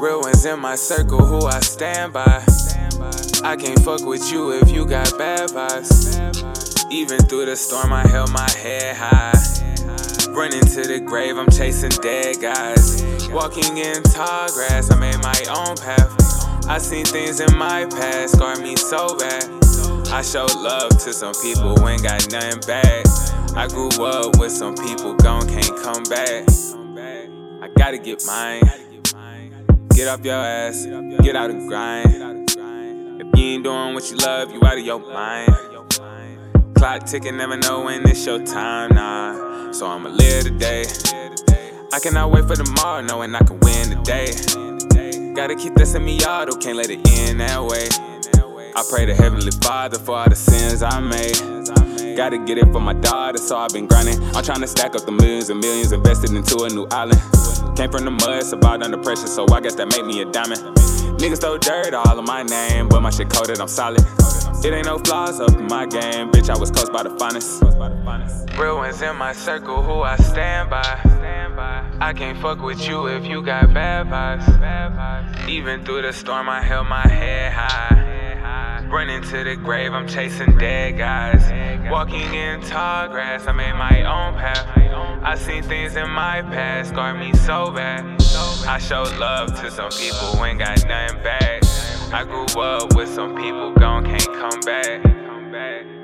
Real ones in my circle who I stand by. I can't fuck with you if you got bad vibes. Even through the storm, I held my head high. Running to the grave, I'm chasing dead guys. Walking in tall grass, I made my own path. I seen things in my past scar me so bad. I showed love to some people ain't got nothing back. I grew up with some people gone, can't come back. I gotta get mine. Get off your ass, get out and grind. If you ain't doing what you love, you out of your mind. Clock ticking, never know when it's your time, nah. So I'ma live today. I cannot wait for tomorrow, knowing I can win today. Gotta keep this in me auto, can't let it end that way. I pray to Heavenly Father for all the sins I made. Gotta get it for my daughter, so I've been grinding. I'm trying to stack up the millions and millions invested into a new island. Came from the mud, survived under pressure, so I guess that made me a diamond. Niggas throw dirt all on my name, but my shit coated, I'm solid. It ain't no flaws up in my game, bitch. I was coached by the finest. Real ones in my circle who I stand by. I can't fuck with you if you got bad vibes. Even through the storm, I held my head high. Running to the grave, I'm chasing dead guys. Walking in tall grass, I made my own path. I seen things in my past scar me so bad. I showed love to some people ain't got nothing back. I grew up with some people gone, can't come back.